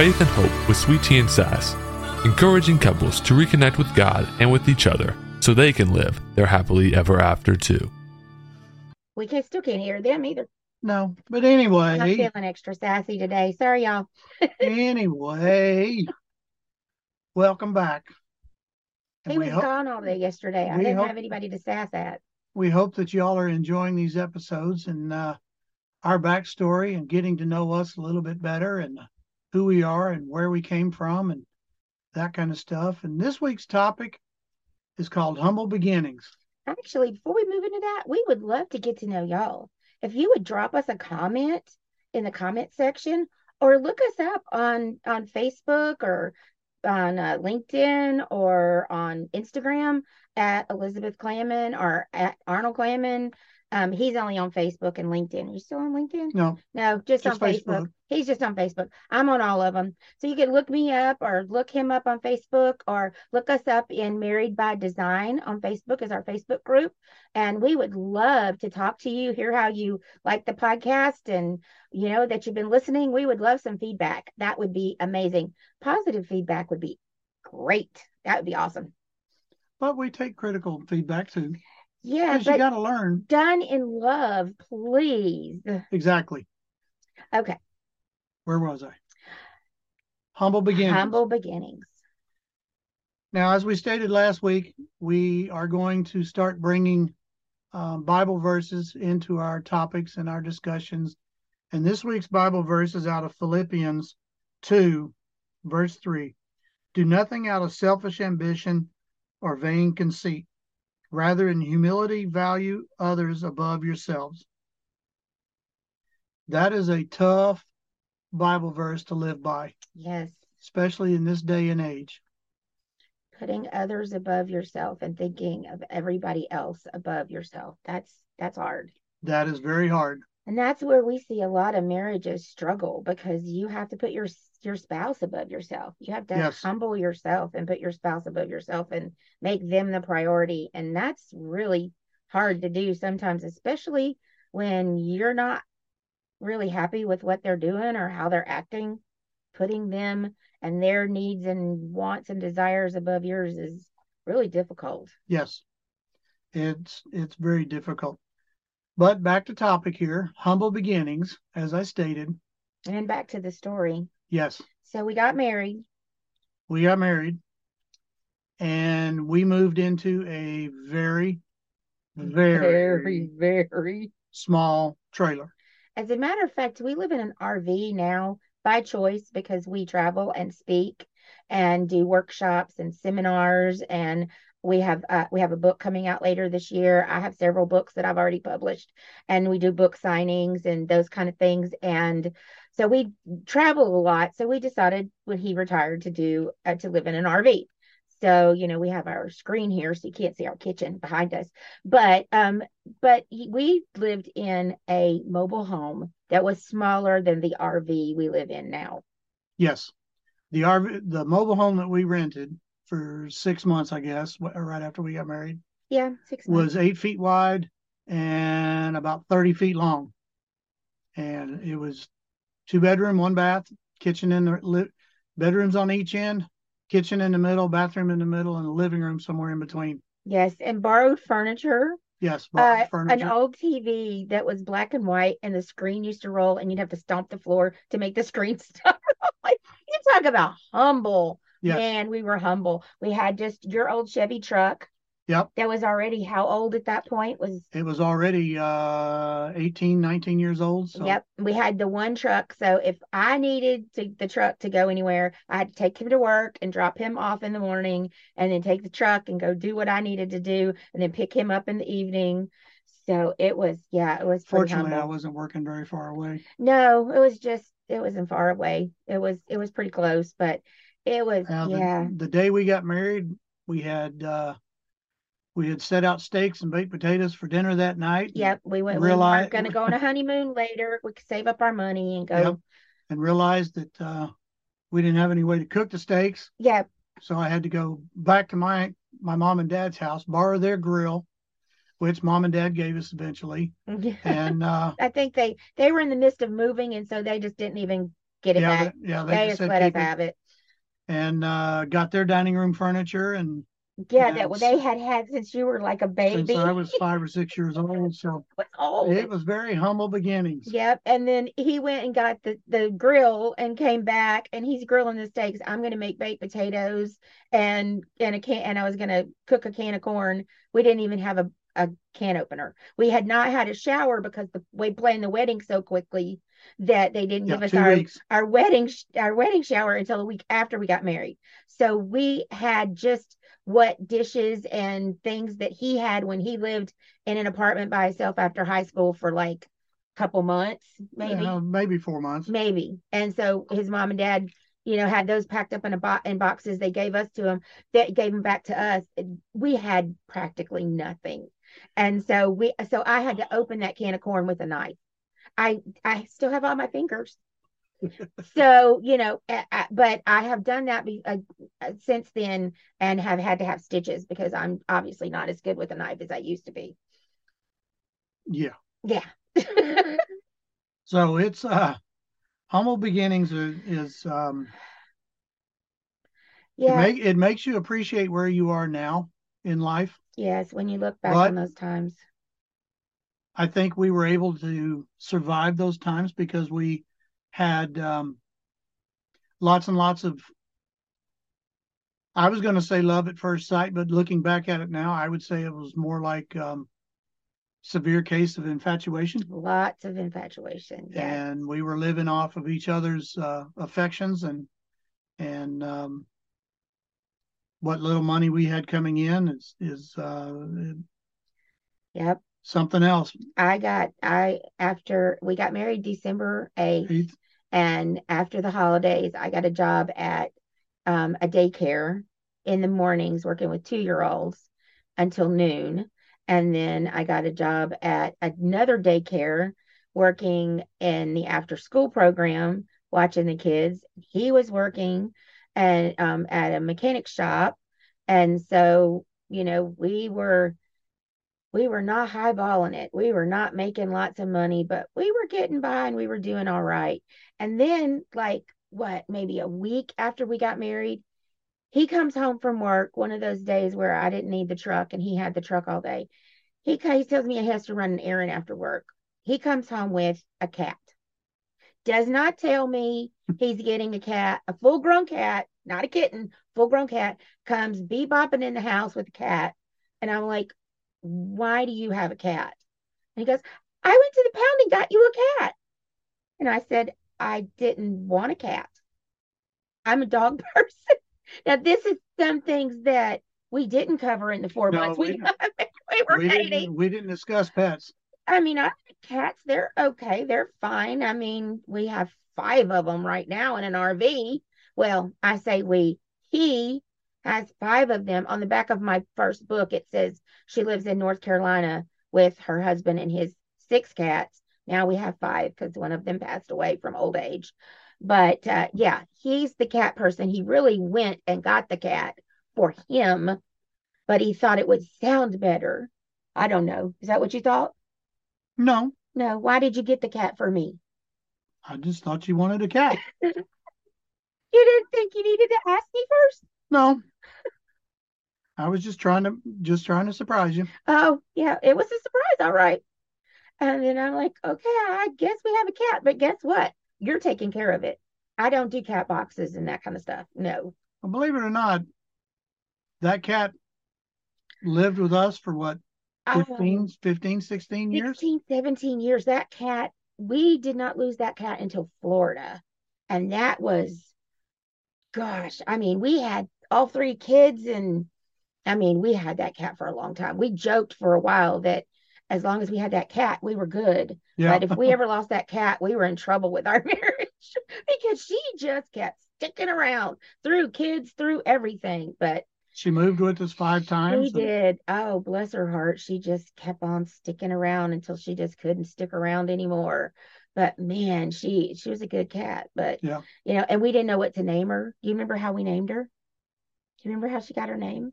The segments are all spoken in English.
Faith and Hope with Sweet Tea and Sass, encouraging couples to reconnect with God and with each other so they can live their happily ever after too. We can still can't hear them either. No, but anyway, I'm feeling extra sassy today. Sorry, y'all. anyway, welcome back. And He we was hope gone all day yesterday. I didn't hope- have anybody to sass at. we hope that y'all are enjoying these episodes and uh, our backstory and getting to know us a little bit better and who we are and where we came from and that kind of stuff. And this week's topic is called humble beginnings. Actually, before we move into that, we would love to get to know y'all. If you would drop us a comment in the comment section or look us up on on Facebook or on uh, LinkedIn or on Instagram at Elizabeth Clamon or at Arnold Clamon. Um, he's only on Facebook and LinkedIn. Are you still on LinkedIn? No, No, just, Just on Facebook. Facebook. He's just on Facebook. I'm on all of them. So you can look me up or look him up on Facebook or look us up in Married by Design on Facebook is our Facebook group. And we would love to talk to you, hear how you like the podcast and you know that you've been listening. We would love some feedback. That would be amazing. Positive feedback would be great. That would be awesome. but we take critical feedback too Yeah, because you but got to learn done in love, please. exactly. Okay. Where was I? Humble beginnings. Humble beginnings. Now, as we stated last week, we are going to start bringing um, Bible verses into our topics and our discussions. And this week's Bible verse is out of Philippians 2, verse 3. Do nothing out of selfish ambition or vain conceit. Rather, in humility, value others above yourselves. That is a tough Bible verse to live by, Yes. especially in this day and age. putting others above yourself and thinking of everybody else above yourself that's that's hard That is very hard. and that's where we see a lot of marriages struggle because you have to put your your spouse above yourself you have to Yes. humble yourself and put your spouse above yourself and make them the priority and that's really hard to do sometimes especially when you're not really happy with what they're doing or how they're acting putting them and their needs and wants and desires above yours is really difficult. Yes, it's it's very difficult. But back to topic here, humble beginnings, as I stated. And back to the story. Yes, So we got married. we got married, and we moved into a very, very, very. very small trailer. As a matter of fact, we live in an RV now by choice because we travel and speak and do workshops and seminars and we have uh, we have a book coming out later this year. I have several books that I've already published and we do book signings and those kind of things and so we travel a lot. So we decided when he retired to do uh, to live in an RV. So, you know, we have our screen here so you can't see our kitchen behind us. But um but he, we lived in a mobile home that was smaller than the RV we live in now. Yes, the RV, the mobile home that we rented for six months, I guess, right after we got married, Yeah, six months. was eight feet wide and about 30 feet long. And it was two bedroom, one bath, kitchen in the li- bedrooms on each end, kitchen in the middle, bathroom in the middle, and a living room somewhere in between. Yes, and borrowed furniture. Yes, Uh, borrowed an old TV that was black and white, and the screen used to roll, and you'd have to stomp the floor to make the screen stop. like you talk about humble. Yes. Man, we were humble. We had just your old Chevy truck. Yep. That was already how old at that point? Was It was already uh 18, 19 years old. So Yep. We had the one truck. So if I needed to, the truck to go anywhere, I had to take him to work and drop him off in the morning and then take the truck and go do what I needed to do and then pick him up in the evening. So it was, yeah, it was fortunately I wasn't working very far away. No, it was just, it wasn't far away. It was, it was pretty close, but It was Now, the, yeah. the day we got married, we had uh, we had set out steaks and baked potatoes for dinner that night. Yep, we went. We realize- weren't going to go on a honeymoon later. We could save up our money and go. Yep. And realized that uh, we didn't have any way to cook the steaks, Yep. so I had to go back to my my mom and dad's house, borrow their grill, which mom and dad gave us eventually, and uh, I think they they were in the midst of moving, and so they just didn't even get it yeah, back. they, yeah, They, they just just let us it, have it. and uh, got their dining room furniture, and Yeah, that they had had since you were like a baby. since I was five or six years old, so old. it was very humble beginnings. Yep. And then he went and got the, the grill and came back and he's grilling the steaks. I'm gonna make baked potatoes and and a can and I was gonna cook a can of corn. We didn't even have a, a can opener. We had not had a shower because the we planned the wedding so quickly that they didn't Yeah, give us our weeks. our wedding our wedding shower until a week after we got married. So we had just what dishes and things that he had when he lived in an apartment by himself after high school for like a couple months, maybe, Yeah, maybe four months. maybe. And so his mom and dad, you know, had those packed up in a bo- in boxes. They gave us to him. That gave them back to us. We had practically nothing, and so we so I had to open that can of corn with a knife. I I still have all my fingers. So you know, but I have done that be, uh, uh, since then and have had to have stitches because I'm obviously not as good with a knife as I used to be. Yeah. Yeah. So it's uh humble beginnings is, is um it, yeah. make, it makes you appreciate where you are now in life. yes. When you look back But- on those times. I think we were able to survive those times because we had um lots and lots of I was going to say love at first sight, but looking back at it now, I would say it was more like um severe case of infatuation. Lots of infatuation. Yeah. and we were living off of each other's uh, affections and and um, what little money we had coming in is is uh, Yep. Something else. I got I after we got married December 8th Heath. and after the holidays I got a job at um, a daycare in the mornings working with 2-year-olds until noon and then I got a job at another daycare working in the after school program watching the kids. He was working and um, at a mechanic shop and so you know we were we were not highballing it. We were not making lots of money, but we were getting by and we were doing all right. And then, like, what, maybe a week after we got married, he comes home from work one of those days where I didn't need the truck and he had the truck all day. He, he tells me he has to run an errand after work. He comes home with a cat. Does not tell me he's getting a cat, a full grown cat, not a kitten, full grown cat, comes bebopping in the house with a cat. And I'm like, why do you have a cat? And he goes, I went to the pound and got you a cat. And I said, I didn't want a cat. I'm a dog person. now, this is some things that we didn't cover in the four No, months we we, didn't. we were We dating. didn't we didn't discuss pets. I mean, I like cats. They're okay. They're fine. I mean, we have five of them right now in an RV. Well, I say we. He has five of them. On the back of my first book, it says she lives in North Carolina with her husband and his six cats. Now we have five because one of them passed away from old age. But uh, yeah, he's the cat person. He really went and got the cat for him, but he thought it would sound better. I don't know. Is that what you thought? No, No, why did you get the cat for me? I just thought you wanted a cat. You didn't think you needed to ask me first? No. I was just trying to just trying to surprise you. Oh, yeah, it was a surprise, all right. And then I'm like, okay, I guess we have a cat, but guess what? You're taking care of it. I don't do cat boxes and that kind of stuff. No. Well, believe it or not, that cat lived with us for what Um, 15, 15 16 years. 16, 17 years. That cat, we did not lose that cat until Florida. And that was, gosh, I mean, we had all three kids, and I mean, we had that cat for a long time. We joked for a while that as long as we had that cat, we were good. Yeah. But if we ever lost that cat, we were in trouble with our marriage. because she just kept sticking around through kids, through everything. But She moved with us five times. she did. Oh, bless her heart. She just kept on sticking around until she just couldn't stick around anymore. But man, she she was a good cat. But Yeah. you know, and we didn't know what to name her. Do you remember how we named her? Do you remember how she got her name?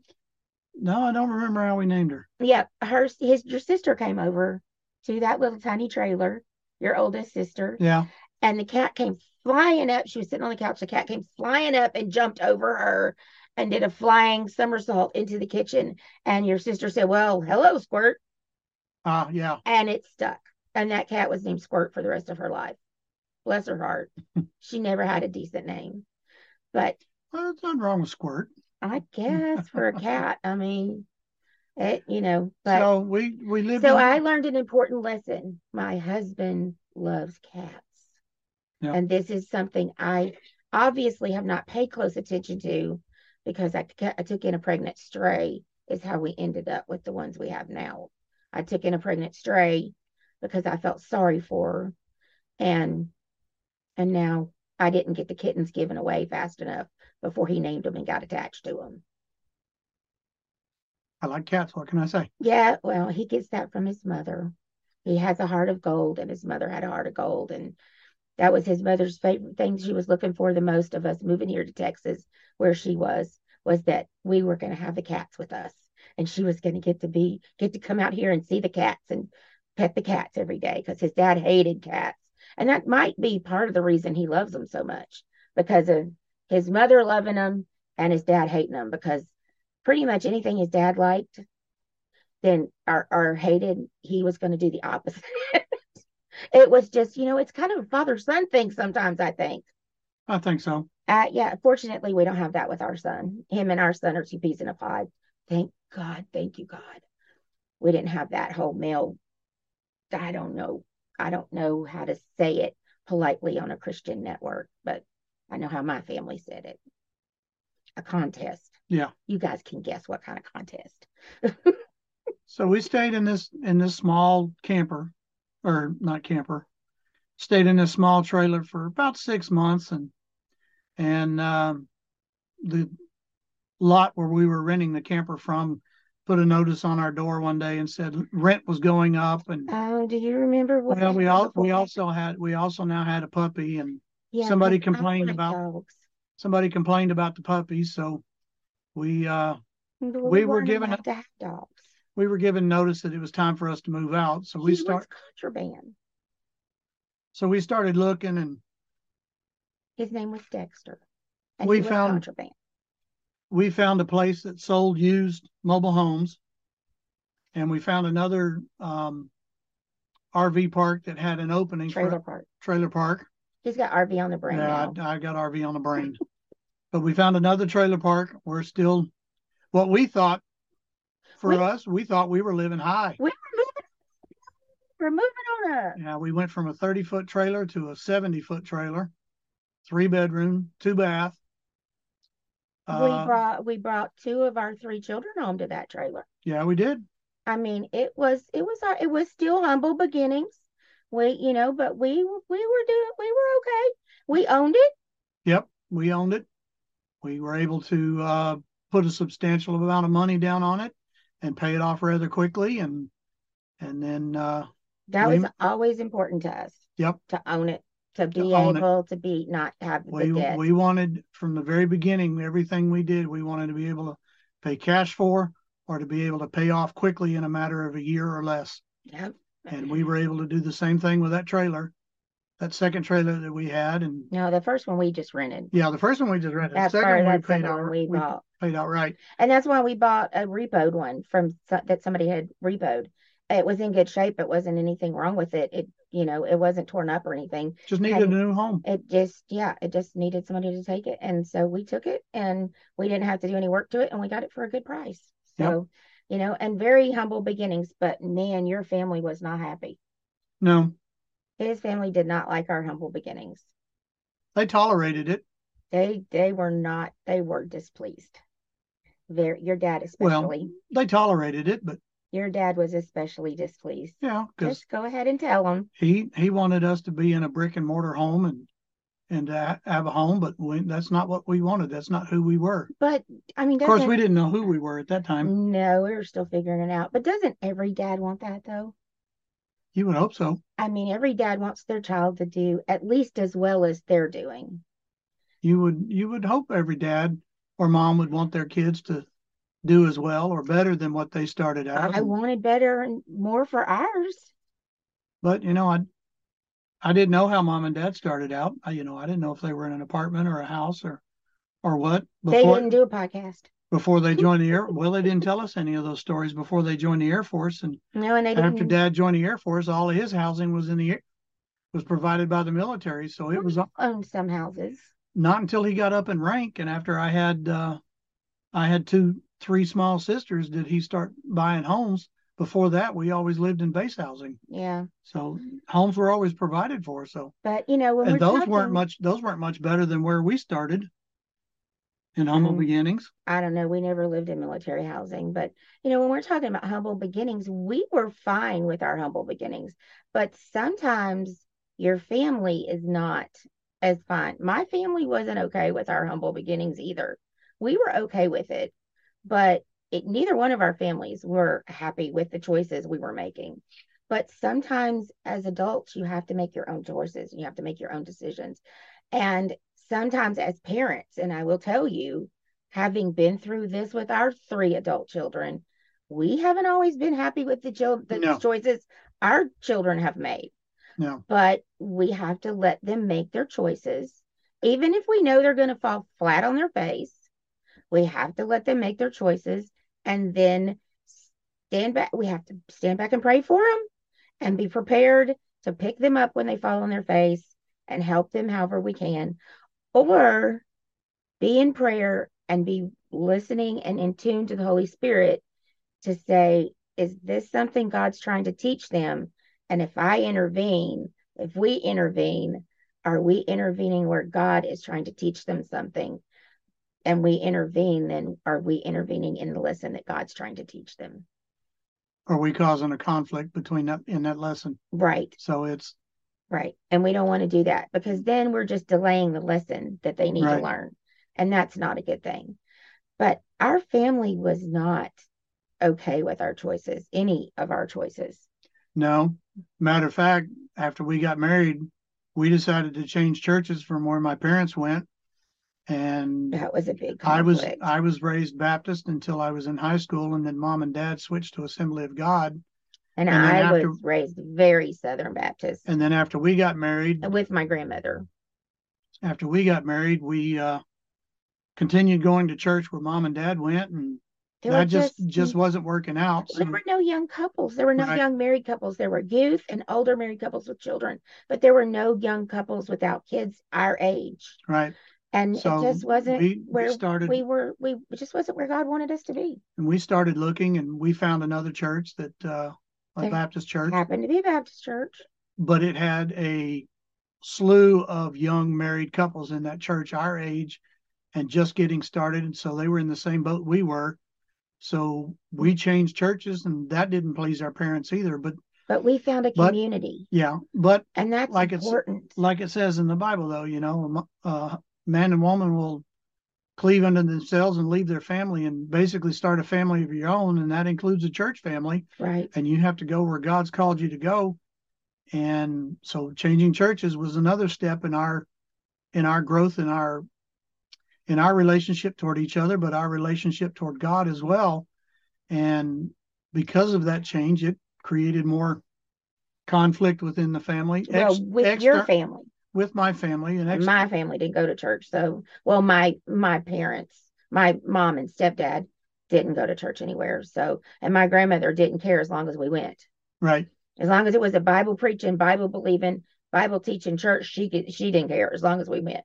No, I don't remember how we named her. Yeah, her his your sister came over to that little tiny trailer, your oldest sister, Yeah. and the cat came flying up. She was sitting on the couch. The cat came flying up and jumped over her and did a flying somersault into the kitchen. And your sister said, Well, hello, Squirt. Ah, yeah. And it stuck. And that cat was named Squirt for the rest of her life. Bless her heart. she never had a decent name. But Well, there's nothing wrong with Squirt. I guess for a cat, I mean, it, you know, but so we we lived. So in, I learned an important lesson. My husband loves cats. Yeah. And this is something I obviously have not paid close attention to because I, I took in a pregnant stray, is how we ended up with the ones we have now. I took in a pregnant stray because I felt sorry for her. And and now I didn't get the kittens given away fast enough before he named them and got attached to them. I like cats. What can I say? Yeah, well, he gets that from his mother. He has a heart of gold, and his mother had a heart of gold. And that was his mother's favorite thing she was looking for the most of us moving here to Texas, where she was, was that we were going to have the cats with us. And she was going to get to be, get to come out here and see the cats and pet the cats every day because his dad hated cats. And that might be part of the reason he loves them so much because of his mother loving him and his dad hating him because pretty much anything his dad liked then or, or hated, he was going to do the opposite. it was just, you know, it's kind of a father son thing sometimes, I think. I think so. Uh, yeah, fortunately, we don't have that with our son. Him and our son are two peas in a pod. Thank God. Thank you, God. We didn't have that whole male. I don't know. I don't know how to say it politely on a Christian network, but I know how my family said it. A contest. Yeah. You guys can guess what kind of contest. So we stayed in this in this small camper, or not camper, stayed in this small trailer for about six months, and and um, the lot where we were renting the camper from put a notice on our door one day and said rent was going up, and Oh, do you remember what? well, we all we also had we also now had a puppy, and Yeah, somebody complained about- dogs. somebody complained about the puppy, so we uh But we were given to have dogs. we were given notice that it was time for us to move out, so we He start was contraband. so we started looking and His name was Dexter, and We found- contraband. we found a place that sold used mobile homes and we found another um, RV park that had an opening Trailer for park. trailer park. He's got RV on the brain yeah, now. I, I got RV on the brain. but we found another trailer park. We're still what we thought for We- us, we thought we were living high. We were moving. We're moving on up. Yeah, we went from a 30 foot trailer to a 70 foot trailer, three bedroom, two bath. we Uh, brought we brought two of our three children home to that trailer. yeah, we did. I mean, it was it was our it was still humble beginnings. We you know, but we we were doing we were okay. We owned it. Yep, we owned it. We were able to uh, put a substantial amount of money down on it and pay it off rather quickly, and and then uh, That We- was always important to us. Yep. To own it, to be it. able to be not have the we debt. we wanted from the very beginning everything we did we wanted to be able to pay cash for or to be able to pay off quickly in a matter of a year or less. Yep. And we were able to do the same thing with that trailer, that second trailer that we had, and No, the first one we just rented. yeah, the first one we just rented. That's the second part one we that's the paid one out. we we bought. paid outright. And that's why we bought a repoed one from that somebody had repoed. It was in good shape. It wasn't anything wrong with it. It, you know, it wasn't torn up or anything. Just needed a new home. It just, yeah, it just needed somebody to take it. And so we took it and we didn't have to do any work to it and we got it for a good price. Yep. You know, and very humble beginnings, but man, your family was not happy. No, His family did not like our humble beginnings. they tolerated it. They they were not, they were displeased. Very, your dad especially. Well. They tolerated it, but Your dad was especially displeased. yeah, Just go ahead and tell him. he he wanted us to be in a brick and mortar home and and to have a home, but we, that's not what we wanted. That's not who we were. But I mean, Of course, we didn't know who we were at that time. No, we were still figuring it out. But doesn't every dad want that though? You would hope so. I mean, every dad wants their child to do at least as well as they're doing. You would you would hope every dad or mom would want their kids to do as well or better than what they started out. I wanted better and more for ours. But you know, I I didn't know how mom and dad started out. I, you know, I didn't know if they were in an apartment or a house or or what They before didn't do a podcast. before they joined the air. Well, they didn't tell us any of those stories before they joined the Air Force. And No, and they after didn't. dad joined the Air Force, all of his housing was in the air was provided by the military. So it was own some houses. not until he got up in rank and after I had uh I had two three small sisters did he start buying homes. Before that, we always lived in base housing. Yeah. So homes were always provided for. So But you know, when and those talking, weren't much those weren't much better than where we started in humble Mm. beginnings. I don't know, we never lived in military housing, but you know, when we're talking about humble beginnings, we were fine with our humble beginnings. But sometimes your family is not as fine. My family wasn't okay with our humble beginnings either. We were okay with it, but it, neither one of our families were happy with the choices we were making. But sometimes as adults, you have to make your own choices. You have to make your own decisions. And sometimes as parents, and I will tell you, having been through this with our three adult children, we haven't always been happy with the, chil- the No. choices our children have made. No. But we have to let them make their choices. Even if we know they're going to fall flat on their face, we have to let them make their choices and then stand back. We have to stand back and pray for them and be prepared to pick them up when they fall on their face and help them however we can. Or be in prayer and be listening and in tune to the Holy Spirit to say, is this something God's trying to teach them? And if I intervene, if we intervene, are we intervening where God is trying to teach them something? And we intervene, then are we intervening in the lesson that God's trying to teach them? Are we causing a conflict between that in that lesson? Right, So it's right. And we don't want to do that because then we're just delaying the lesson that they need Right. to learn. And that's not a good thing. But our family was not okay with our choices, any of our choices. no. Matter of fact, after we got married, we decided to change churches from where my parents went. And That was a big conflict. I was. I was raised Baptist until I was in high school, and then mom and dad switched to Assembly of God. and and I after- was raised very Southern Baptist And then after we got married, with my grandmother. after we got married, we uh, continued going to church where mom and dad went, and There that just just wasn't working out. So there were no young couples. There were no Right. young married couples. There were youth and older married couples with children, but there were no young couples without kids our age. right, And so it just wasn't we, where we started we were. We just wasn't where God wanted us to be. and we started looking, and we found another church that uh, a There Baptist church, Happened to be a Baptist church. but it had a slew of young married couples in that church our age and just getting started and so they were in the same boat we were so we changed churches and that didn't please our parents either but But we found a But- community, yeah but and that's like it's- important. like it says in the bible though you know uh, man and woman will cleave unto themselves and leave their family and basically start a family of your own and that includes a church family right. and you have to go where God's called you to go. And so changing churches was another step in our in our growth in our in our relationship toward each other, but our relationship toward God as well. And because of that change, it created more conflict within the family. Well, Ex- with your family. With my family and ex- my family didn't go to church. So, well, my my parents, my mom and stepdad didn't go to church anywhere. So, and my grandmother didn't care as long as we went. right, As long as it was a Bible preaching, Bible believing, Bible teaching church, she could, she didn't care as long as we went.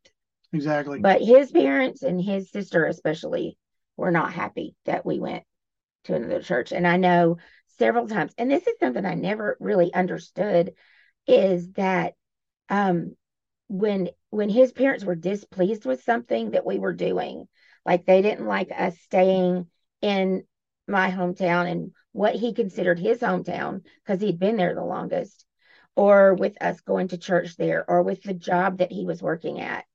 exactly. But his parents and his sister especially were not happy that we went to another church. And I know several times, and this is something I never really understood, is that um when when his parents were displeased with something that we were doing, like they didn't like us staying in my hometown and what he considered his hometown because he'd been there the longest, or with us going to church there or with the job that he was working at.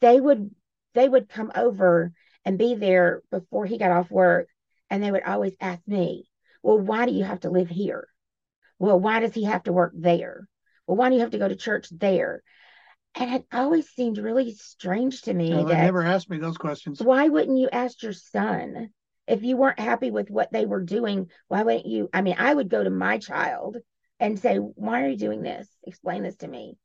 They would they would come over and be there before he got off work and they would always ask me well why do you have to live here? Well why does he have to work there? Well why do you have to go to church there and it always seemed really strange to me Well, they never asked me those questions. why wouldn't you ask your son? If you weren't happy with what they were doing why wouldn't you i mean i would go to my child and say why are you doing this? Explain this to me.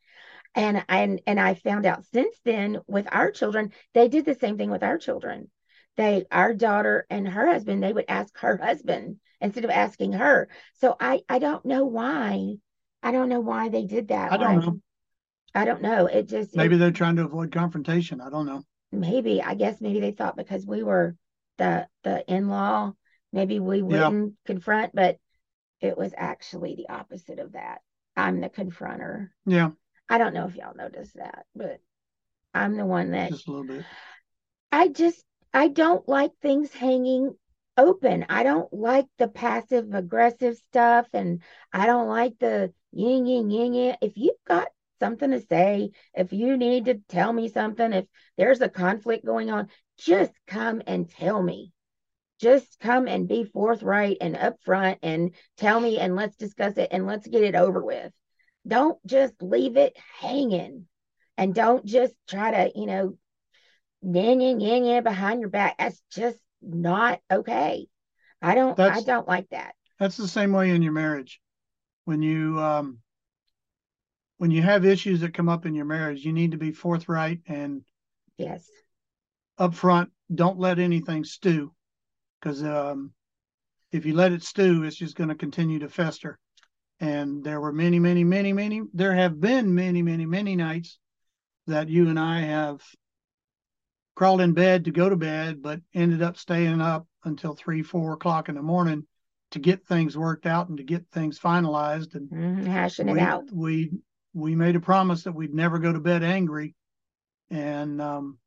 And and and i found out since then with our children they did the same thing with our children. They our daughter and her husband they would ask her husband instead of asking her. So i i don't know why i don't know why they did that I don't know. I don't know it just it- Maybe they're trying to avoid confrontation. I don't know. maybe I guess maybe they thought because we were the the in-law, maybe we wouldn't confront, but it was actually the opposite of that. I'm the confronter. Yeah, I don't know if y'all noticed that, but I'm the one that just a little bit. I just I don't like things hanging open. I don't like the passive aggressive stuff and I don't like the yin yin yin yin. If you've got something to say, if you need to tell me something, if there's a conflict going on, just come and tell me. Just come and be forthright and upfront and tell me and let's discuss it and let's get it over with. Don't just leave it hanging and don't just try to, you know, yin yin yin yin behind your back. That's just not okay. I don't I don't like that. That's the same way in your marriage. When you um when you have issues that come up in your marriage, you need to be forthright and Yes. upfront. Don't let anything stew, because um, if you let it stew, it's just going to continue to fester. And there were many, many, many, many. There have been many, many, many nights that you and I have crawled in bed to go to bed, but ended up staying up until three, four o'clock in the morning to get things worked out and to get things finalized. And Mhm, hashing it out. we we made a promise that we'd never go to bed angry, and um,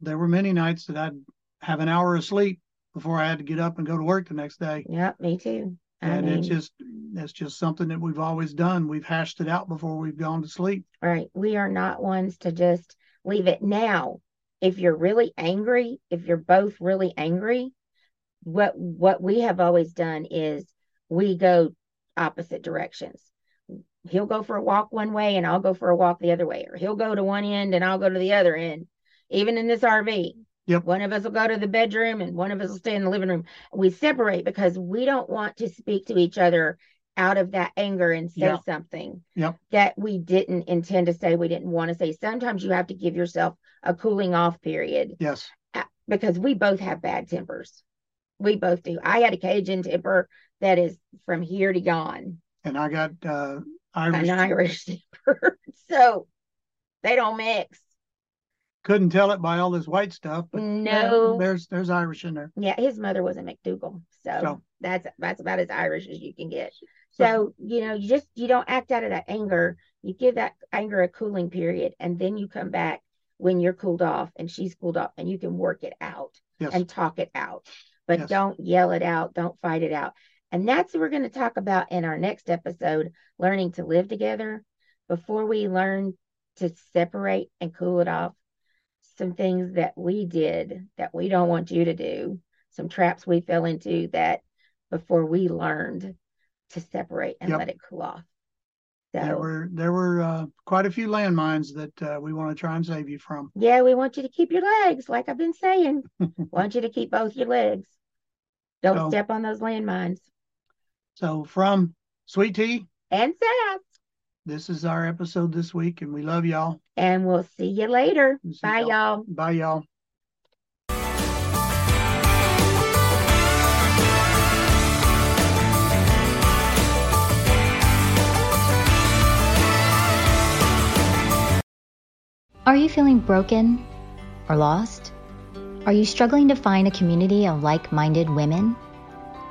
there were many nights that I'd have an hour of sleep before I had to get up and go to work the next day. Yeah, me too. I And mean, it's just it's just something that we've always done. We've hashed it out before we've gone to sleep. right. We are not ones to just leave it now. If you're really angry, if you're both really angry, what what we have always done is we go opposite directions. He'll go for a walk one way and I'll go for a walk the other way, or he'll go to one end and I'll go to the other end. Even in this RV, Yep. one of us will go to the bedroom and one of us will stay in the living room. We separate because we don't want to speak to each other out of that anger and say Yeah. something Yep. that we didn't intend to say, we didn't want to say. Sometimes you have to give yourself a cooling off period Yes. because we both have bad tempers. We both do. I had a Cajun temper that is from here to gone, And I got uh, Irish. an Irish temper. so they don't mix. Couldn't tell it by all this white stuff, but No. there's there's Irish in there. Yeah, his mother was a McDougal. So, So- that's that's about as Irish as you can get. So- So, you know, you just you don't act out of that anger. You give that anger a cooling period and then you come back when you're cooled off and she's cooled off and you can work it out Yes. and talk it out. But Yes. don't yell it out, don't fight it out. And that's what we're going to talk about in our next episode, learning to live together. Before we learn to separate and cool it off, some things that we did that we don't want you to do, some traps we fell into that before we learned to separate and Yep. let it cool off. So, there were there were uh, quite a few landmines that uh, we want to try and save you from. yeah, we want you to keep your legs, like I've been saying. want you to keep both your legs. Don't So- step on those landmines. So from Sweet Tea, And Sass. this is our episode this week, and we love y'all. And we'll see you later. See Bye, y'all. y'all. Bye, y'all. Are you feeling broken or lost? Are you struggling to find a community of like minded women?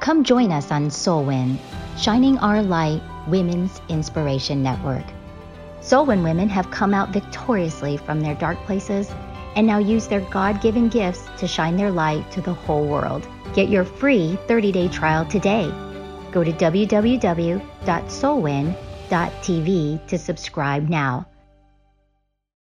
Come join us on Soulwin, Shining Our Light Women's Inspiration Network. Soulwin women have come out victoriously from their dark places and now use their God given gifts to shine their light to the whole world. Get your free 30 day trial today. Go to www.soulwin.tv to subscribe now.